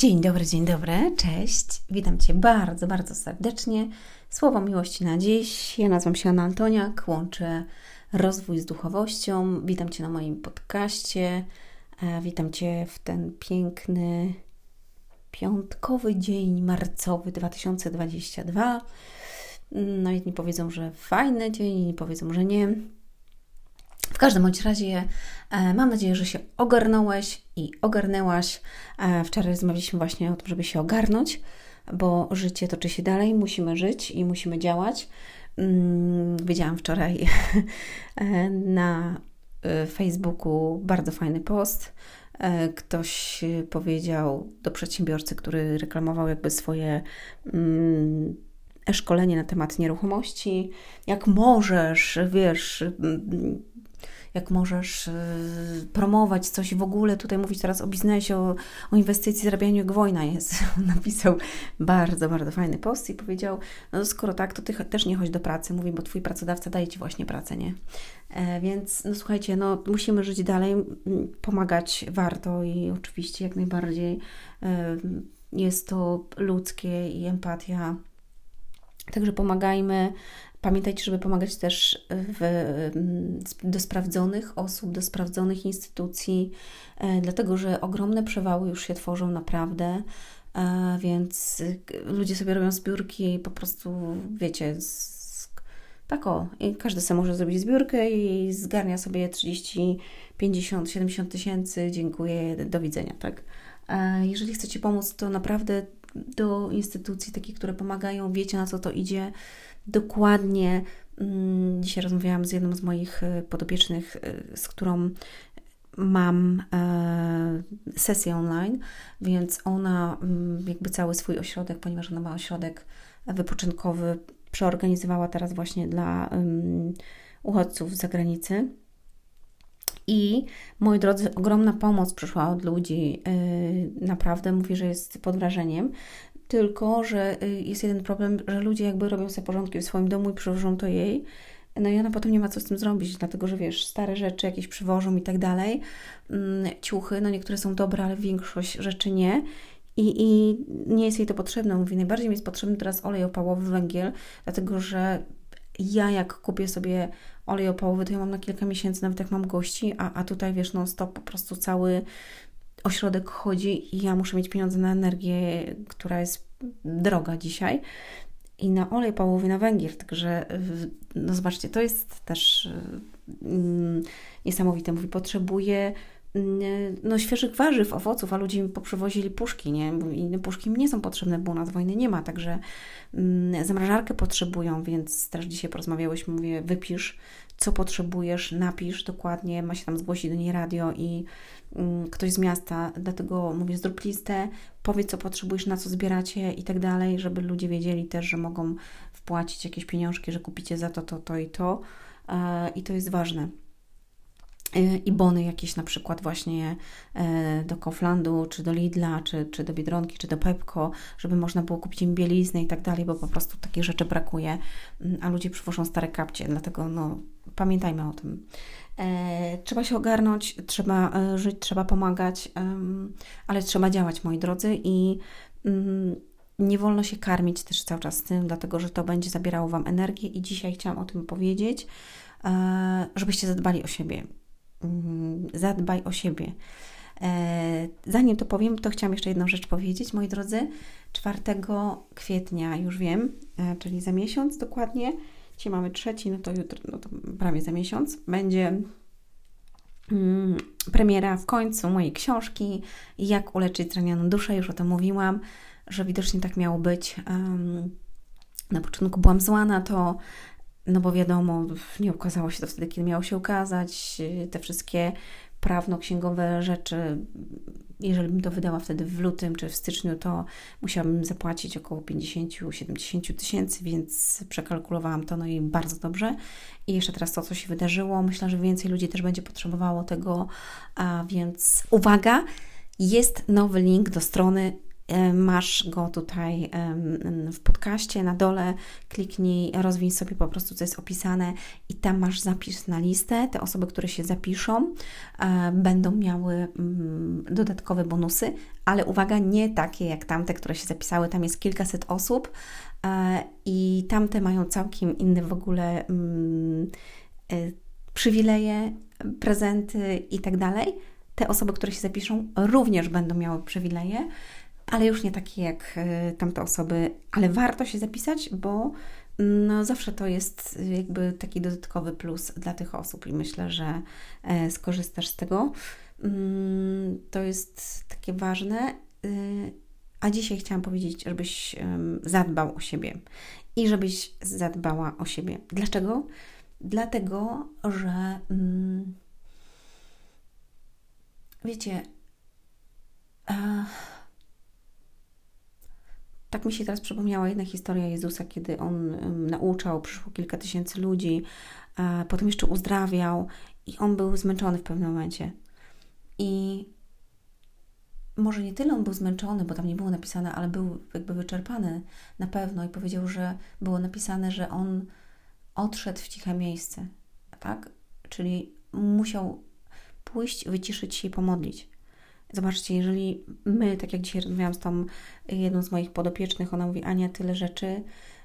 Dzień dobry, dzień dobry, cześć. Witam Cię bardzo, bardzo serdecznie. Słowo miłości na dziś. Ja nazywam się Anna Antoniak, łączę rozwój z duchowością. Witam Cię na moim podcaście. E, witam Cię w ten piękny piątkowy dzień marcowy 2022. No jedni powiedzą, że fajny dzień, inni powiedzą, że nie. W każdym bądź razie e, mam nadzieję, że się ogarnąłeś i ogarnęłaś. E, wczoraj rozmawialiśmy właśnie o tym, żeby się ogarnąć, bo życie toczy się dalej, musimy żyć i musimy działać. Mm, widziałam wczoraj e, na Facebooku bardzo fajny post. Ktoś powiedział do przedsiębiorcy, który reklamował jakby swoje mm, szkolenie na temat nieruchomości, jak możesz, wiesz, jak możesz y, promować coś w ogóle, tutaj mówić teraz o biznesie, o, o inwestycji, zarabianiu, jak wojna jest. Napisał bardzo, bardzo fajny post i powiedział, no skoro tak, to Ty też nie chodź do pracy, mówi, bo Twój pracodawca daje Ci właśnie pracę, nie? E, więc, no słuchajcie, no musimy żyć dalej, pomagać warto i oczywiście jak najbardziej jest to ludzkie i empatia Także pomagajmy, Pamiętajcie, żeby pomagać też w, do sprawdzonych osób, do sprawdzonych instytucji, e, dlatego że ogromne przewały już się tworzą naprawdę, e, więc ludzie sobie robią zbiórki i po prostu, wiecie, tak o, i każdy sobie może zrobić zbiórkę i zgarnia sobie 30, 50, 70 tysięcy, dziękuję, do widzenia, tak? E, jeżeli chcecie pomóc, to naprawdę do instytucji takich, które pomagają, wiecie na co to idzie, dokładnie. Mm, dzisiaj rozmawiałam z jedną z moich e, podopiecznych, e, z którą mam e, sesję online, więc ona mm, jakby cały swój ośrodek, ponieważ ona ma ośrodek wypoczynkowy, przeorganizowała teraz właśnie dla uchodźców z zagranicy. I moi drodzy, ogromna pomoc przyszła od ludzi. Naprawdę mówię, że jest pod wrażeniem. Tylko, że y, jest jeden problem, że ludzie jakby robią sobie porządki w swoim domu i przywożą to jej. No i ona potem nie ma co z tym zrobić, dlatego że wiesz, stare rzeczy jakieś przywożą i tak dalej. Mm, ciuchy, no niektóre są dobre, ale większość rzeczy nie. I, I nie jest jej to potrzebne. Mówi, najbardziej mi jest potrzebny teraz olej opałowy, węgiel, dlatego że ja jak kupię sobie olej opałowy, to ja mam na kilka miesięcy, nawet jak mam gości, a, a tutaj wiesz, no stop, po prostu cały ośrodek chodzi i ja muszę mieć pieniądze na energię, która jest droga dzisiaj i na olej pałowy, na węgiel. Także, no zobaczcie, to jest też mm, niesamowite. Mówi, potrzebuję no, świeżych warzyw, owoców, a ludzie mi poprzywozili puszki, nie? I puszki mi nie są potrzebne, bo u nas wojny nie ma, także mm, zamrażarkę potrzebują, więc też dzisiaj porozmawiałyśmy, mówię, wypisz, co potrzebujesz, napisz dokładnie, ma się tam zgłosić do niej radio i Mm, ktoś z miasta, dlatego mówię, zrób listę, powiedz co potrzebujesz, na co zbieracie i tak dalej, żeby ludzie wiedzieli też, że mogą wpłacić jakieś pieniążki, że kupicie za to, to, to i to e, i to jest ważne. E, I bony jakieś na przykład właśnie e, do Kauflandu, czy do Lidla, czy, czy do Biedronki, czy do Pepko, żeby można było kupić im bieliznę i tak dalej, bo po prostu takich rzeczy brakuje, mm, a ludzie przywożą stare kapcie, dlatego no, pamiętajmy o tym. E, trzeba się ogarnąć, trzeba e, żyć, trzeba pomagać, ale trzeba działać, moi drodzy, i mm, nie wolno się karmić też cały czas tym, dlatego że to będzie zabierało Wam energię i dzisiaj chciałam o tym powiedzieć, żebyście zadbali o siebie. Mm, zadbaj o siebie. Zanim to powiem, to chciałam jeszcze jedną rzecz powiedzieć, moi drodzy. 4 kwietnia, już wiem, czyli za miesiąc dokładnie, Dzisiaj mamy trzeci, no to jutro, no to prawie za miesiąc, będzie mm, premiera w końcu mojej książki Jak uleczyć zranioną duszę. Już o tym mówiłam, że widocznie tak miało być. Na początku byłam zła na to, no bo wiadomo, nie ukazało się to wtedy, kiedy miało się ukazać. Te wszystkie prawno-księgowe rzeczy jeżeli bym to wydała wtedy w lutym czy w styczniu, to musiałabym zapłacić około 50-70 tysięcy, więc przekalkulowałam to, no i bardzo dobrze. I jeszcze teraz to, co się wydarzyło, myślę, że więcej ludzi też będzie potrzebowało tego, a więc uwaga, jest nowy link do strony Masz go tutaj w podcaście na dole. Kliknij, rozwiń sobie po prostu, co jest opisane, i tam masz zapis na listę. Te osoby, które się zapiszą, e, będą miały mm, dodatkowe bonusy, ale uwaga, nie takie jak tamte, które się zapisały. Tam jest kilkaset osób e, i tamte mają całkiem inne w ogóle mm, e, przywileje, prezenty i tak. Te osoby, które się zapiszą, również będą miały przywileje ale już nie takie jak e, tamte osoby, ale warto się zapisać, bo no, zawsze to jest jakby taki dodatkowy plus dla tych osób i myślę, że e, skorzystasz z tego. Mm, to jest takie ważne. E, a dzisiaj chciałam powiedzieć, żebyś zadbał o siebie i żebyś zadbała o siebie. Dlaczego? Dlatego, że mm, wiecie, tak mi się teraz przypomniała jedna historia Jezusa, kiedy on nauczał, przyszło kilka tysięcy ludzi, a potem jeszcze uzdrawiał i on był zmęczony w pewnym momencie. I może nie tyle on był zmęczony, bo tam nie było napisane, ale był jakby wyczerpany na pewno i powiedział, że było napisane, że on odszedł w ciche miejsce, tak? Czyli musiał pójść, wyciszyć się i pomodlić. Zobaczcie, jeżeli my, tak jak dzisiaj rozmawiałam z tą jedną z moich podopiecznych, ona mówi, Ania, tyle rzeczy,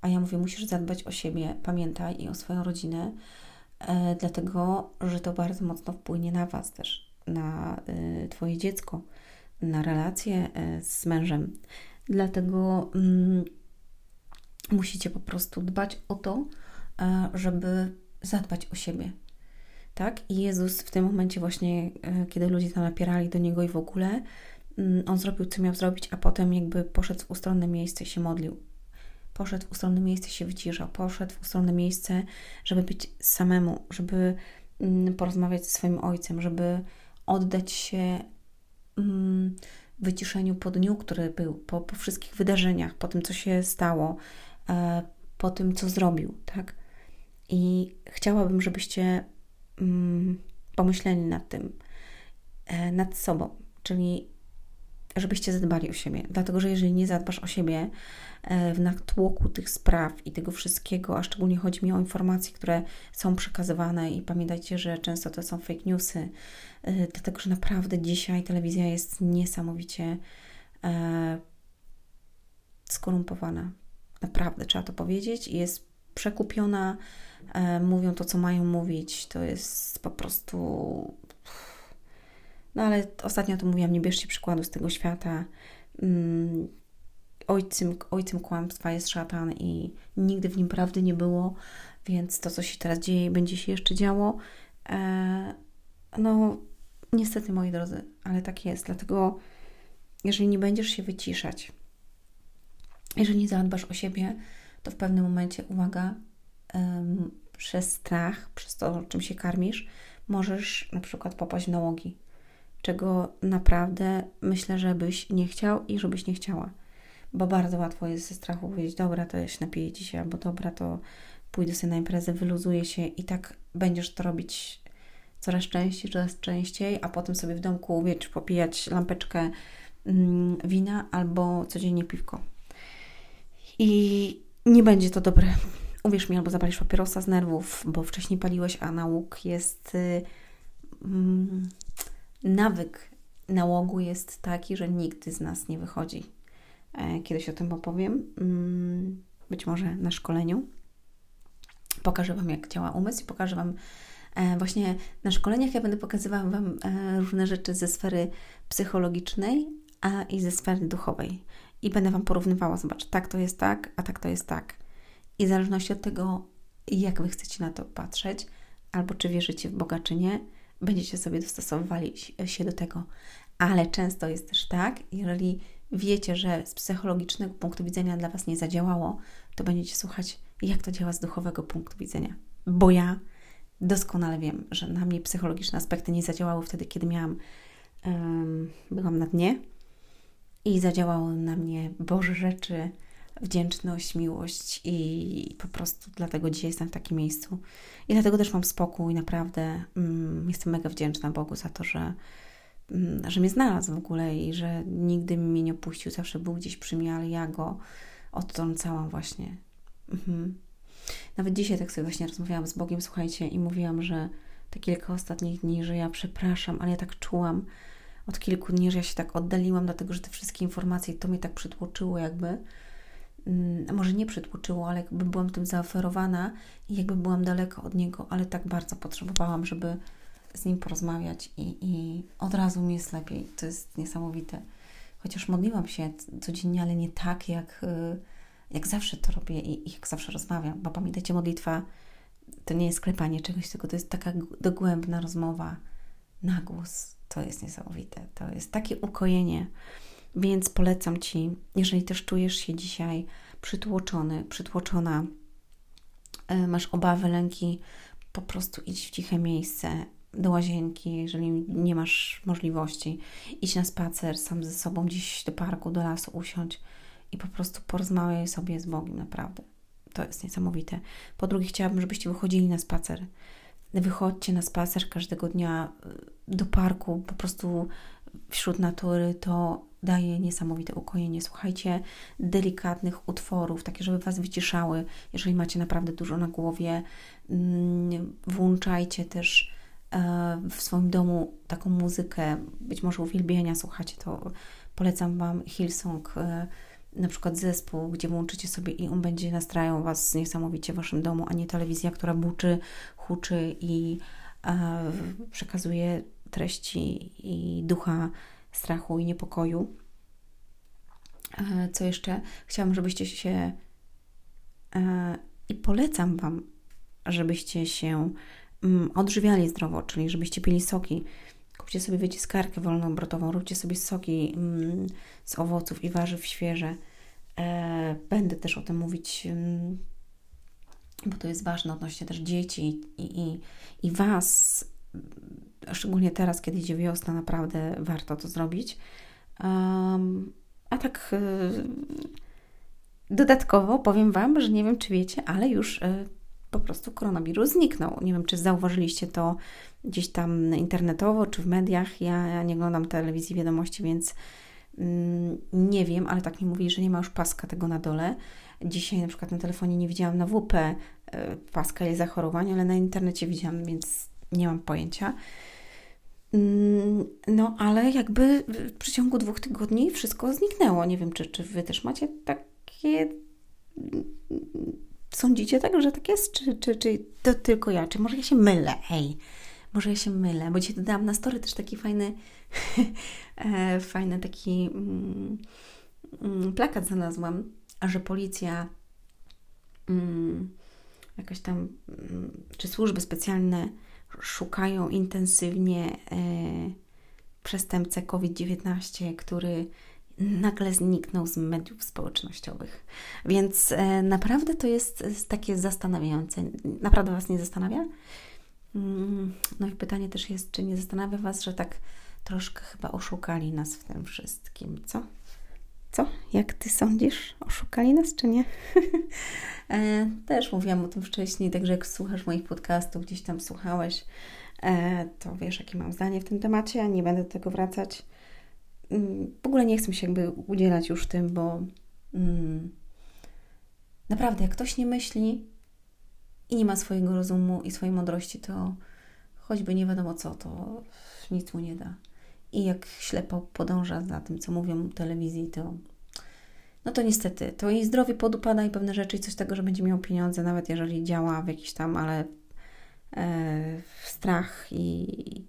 a ja mówię, musisz zadbać o siebie, pamiętaj i o swoją rodzinę, e, dlatego, że to bardzo mocno wpłynie na Was też, na e, Twoje dziecko, na relacje e, z mężem. Dlatego mm, musicie po prostu dbać o to, e, żeby zadbać o siebie, tak? I Jezus w tym momencie właśnie, e, kiedy ludzie tam napierali do Niego i w ogóle, mm, On zrobił, co miał zrobić, a potem jakby poszedł w ustronne miejsce się modlił. Poszedł w ustronne miejsce, się wyciszał. Poszedł w ustronne miejsce, żeby być samemu, żeby mm, porozmawiać ze swoim Ojcem, żeby oddać się mm, wyciszeniu po dniu, który był, po, po wszystkich wydarzeniach, po tym, co się stało, e, po tym, co zrobił, tak? I chciałabym, żebyście mm, pomyśleli nad tym, e, nad sobą, czyli żebyście zadbali o siebie. Dlatego, że jeżeli nie zadbasz o siebie e, w natłoku tych spraw i tego wszystkiego, a szczególnie chodzi mi o informacje, które są przekazywane i pamiętajcie, że często to są fake newsy, e, dlatego, że naprawdę dzisiaj telewizja jest niesamowicie skorumpowana. Naprawdę trzeba to powiedzieć. Jest przekupiona E, mówią to, co mają mówić. To jest po prostu. No ale ostatnio to mówiłam, nie bierzcie przykładu z tego świata. Mm, ojcem, ojcem kłamstwa jest szatan i nigdy w nim prawdy nie było, więc to, co się teraz dzieje będzie się jeszcze działo, e, no niestety, moi drodzy, ale tak jest. Dlatego, jeżeli nie będziesz się wyciszać, jeżeli nie zadbasz o siebie, to w pewnym momencie, uwaga, um, przez strach, przez to, czym się karmisz, możesz na przykład popaść w nałogi, czego naprawdę myślę, żebyś nie chciał i żebyś nie chciała. Bo bardzo łatwo jest ze strachu powiedzieć, dobra, to ja się napiję dzisiaj, albo dobra, to pójdę sobie na imprezę, wyluzuję się i tak będziesz to robić coraz częściej, coraz częściej, a potem sobie w domku, wiesz, popijać lampeczkę mm, wina albo codziennie piwko. I nie będzie to dobre uwierz mi, albo zapalisz papierosa z nerwów, bo wcześniej paliłeś, a nauk jest. Yy, nawyk nałogu jest taki, że nigdy z nas nie wychodzi. E, kiedyś o tym opowiem, mm, być może na szkoleniu. Pokażę Wam, jak działa umysł i pokażę Wam e, właśnie na szkoleniach. Ja będę pokazywała Wam e, różne rzeczy ze sfery psychologicznej a i ze sfery duchowej. I będę Wam porównywała, zobacz, tak to jest tak, a tak to jest tak. I w zależności od tego, jak Wy chcecie na to patrzeć, albo czy wierzycie w Boga, czy nie, będziecie sobie dostosowywali się do tego. Ale często jest też tak, jeżeli wiecie, że z psychologicznego punktu widzenia dla Was nie zadziałało, to będziecie słuchać, jak to działa z duchowego punktu widzenia. Bo ja doskonale wiem, że na mnie psychologiczne aspekty nie zadziałały wtedy, kiedy miałam, um, byłam na dnie i zadziałały na mnie Boże rzeczy, wdzięczność, miłość i po prostu dlatego dzisiaj jestem w takim miejscu. I dlatego też mam spokój, naprawdę mm, jestem mega wdzięczna Bogu za to, że mm, że mnie znalazł w ogóle i że nigdy mnie nie opuścił, zawsze był gdzieś przy mnie, ale ja go odtrącałam właśnie. Mhm. Nawet dzisiaj tak sobie właśnie rozmawiałam z Bogiem, słuchajcie, i mówiłam, że te kilka ostatnich dni, że ja przepraszam, ale ja tak czułam od kilku dni, że ja się tak oddaliłam, dlatego że te wszystkie informacje, to mnie tak przytłoczyło jakby, mm, może nie przytłoczyło, ale jakby byłam tym zaoferowana i jakby byłam daleko od niego, ale tak bardzo potrzebowałam, żeby z nim porozmawiać i, i od razu mi jest lepiej. To jest niesamowite. Chociaż modliłam się codziennie, ale nie tak, jak, y, jak zawsze to robię i, i jak zawsze rozmawiam. Bo pamiętajcie, modlitwa to nie jest klepanie czegoś, tylko to jest taka dogłębna rozmowa na głos. To jest niesamowite. To jest takie ukojenie. Więc polecam Ci, jeżeli też czujesz się dzisiaj przytłoczony, przytłoczona, y, masz obawy, lęki, po prostu idź w ciche miejsce, do łazienki, jeżeli nie masz możliwości. Idź na spacer sam ze sobą, gdzieś do parku, do lasu usiądź i po prostu porozmawiaj sobie z Bogiem, naprawdę. To jest niesamowite. Po drugie, chciałabym, żebyście wychodzili na spacer. Wychodźcie na spacer każdego dnia do parku, po prostu wśród natury. To daje niesamowite ukojenie. Słuchajcie delikatnych utworów, takie, żeby Was wyciszały. Jeżeli macie naprawdę dużo na głowie, mm, włączajcie też E, w swoim domu taką muzykę, być może uwielbienia słuchacie, to polecam Wam Hillsong, e, na przykład zespół, gdzie włączycie sobie i on będzie nastrajał Was niesamowicie w Waszym domu, a nie telewizja, która buczy, huczy i e, przekazuje treści i ducha strachu i niepokoju. Co jeszcze? Chciałam, żebyście się i polecam Wam, żebyście się mm, odżywiali zdrowo, czyli żebyście pili soki. Kupcie sobie wyciskarkę wolnoobrotową, róbcie sobie soki mm, z owoców i warzyw świeże. E, będę też o tym mówić, mm, bo to jest ważne odnośnie też dzieci i, i, i Was. Szczególnie teraz, kiedy idzie wiosna, naprawdę warto to zrobić. Um, a tak y, dodatkowo powiem Wam, że nie wiem, czy wiecie, ale już y, po prostu koronawirus zniknął. Nie wiem, czy zauważyliście to gdzieś tam internetowo, czy w mediach. Ja, ja nie oglądam telewizji wiadomości, więc mm, nie wiem, ale tak mi mówili, że nie ma już paska tego na dole. Dzisiaj na przykład na telefonie nie widziałam na WP y, paska jej zachorowań, ale na internecie widziałam, więc nie mam pojęcia. Mm, no, ale jakby w przeciągu dwóch tygodni wszystko zniknęło. Nie wiem, czy, czy Wy też macie takie Sądzicie tak, że tak jest? Czy, czy, czy to tylko ja? Czy może ja się mylę? Hej, może ja się mylę, bo dzisiaj dodałam na story też taki fajny, e, fajny taki mm, mm, plakat znalazłam, że policja mm, jakoś tam, mm, czy służby specjalne szukają intensywnie e, przestępcę COVID-19, który nagle zniknął z mediów społecznościowych. Więc e, naprawdę to jest, jest takie zastanawiające. Naprawdę Was nie zastanawia? Mm, no i pytanie też jest, czy nie zastanawia Was, że tak troszkę chyba oszukali nas w tym wszystkim, co? Co? Jak Ty sądzisz? Oszukali nas, czy nie? e, też mówiłam o tym wcześniej, także jak słuchasz moich podcastów, gdzieś tam słuchałeś, e, to wiesz, jakie mam zdanie w tym temacie. Nie będę do tego wracać w ogóle nie chcę się jakby udzielać już tym, bo mm, naprawdę, jak ktoś nie myśli i nie ma swojego rozumu i swojej mądrości, to choćby nie wiadomo co, to nic mu nie da. I jak ślepo podąża za tym, co mówią telewizji, to no to niestety, to jej zdrowie podupada i pewne rzeczy i coś tego, że będzie miał pieniądze, nawet jeżeli działa w jakiś tam, ale e, strach i,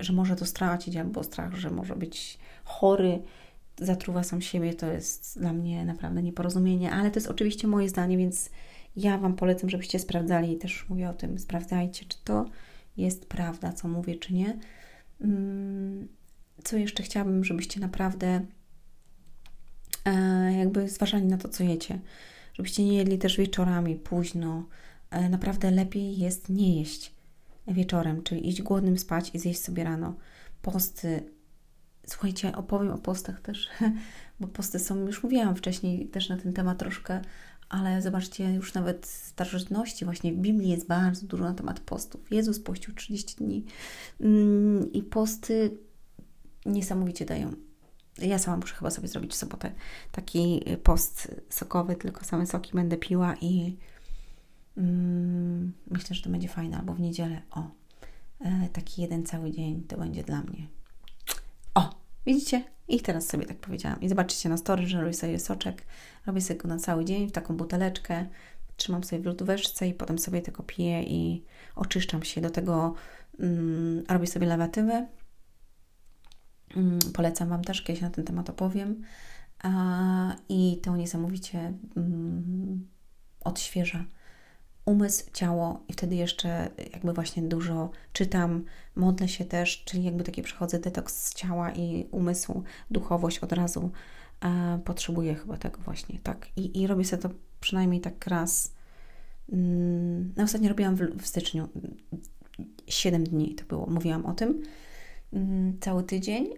że może to stracić, albo strach, że może być chory, zatruwa sam siebie, to jest dla mnie naprawdę nieporozumienie, ale to jest oczywiście moje zdanie, więc ja Wam polecam, żebyście sprawdzali i też mówię o tym, sprawdzajcie, czy to jest prawda, co mówię, czy nie. Mm, co jeszcze chciałabym, żebyście naprawdę e, jakby zważali na to, co jecie. Żebyście nie jedli też wieczorami, późno. E, naprawdę lepiej jest nie jeść wieczorem, czyli iść głodnym spać i zjeść sobie rano. Posty. Słuchajcie, opowiem o postach też, bo posty są, już mówiłam wcześniej też na ten temat troszkę, ale zobaczcie, już nawet w starożytności, właśnie w Biblii jest bardzo dużo na temat postów. Jezus pościł 30 dni mm, i posty niesamowicie dają. Ja sama muszę chyba sobie zrobić w sobotę taki post sokowy, tylko same soki będę piła i mm, myślę, że to będzie fajne. Albo w niedzielę, o, e, taki jeden cały dzień to będzie dla mnie. Widzicie? I teraz sobie tak powiedziałam. I zobaczycie na story, że robię sobie soczek, robię sobie go na cały dzień w taką buteleczkę, trzymam sobie w lodóweczce i potem sobie tego piję i oczyszczam się. Do tego mm, robię sobie lewatywę. Mm, polecam Wam też, kiedyś na ten temat opowiem. A, I to niesamowicie mm, odświeża umysł, ciało i wtedy jeszcze jakby właśnie dużo czytam, modlę się też, czyli jakby takie przechodzę detoks z ciała i umysłu, duchowość od razu e, potrzebuję chyba tego właśnie, tak. I, I robię sobie to przynajmniej tak raz. Mm, no ostatnio robiłam w, w styczniu 7 dni to było, mówiłam o tym mm, cały tydzień,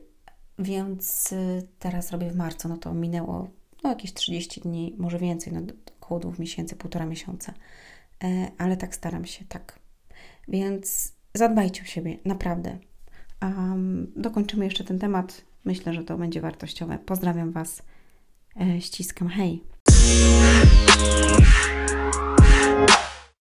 więc y, teraz robię w marcu, no to minęło no, jakieś 30 dni, może więcej, no, około dwóch miesięcy, półtora miesiąca. E, ale tak staram się, tak. Więc zadbajcie o siebie, naprawdę. Um, dokończymy jeszcze ten temat. Myślę, że to będzie wartościowe. Pozdrawiam Was. E, ściskam. Hej.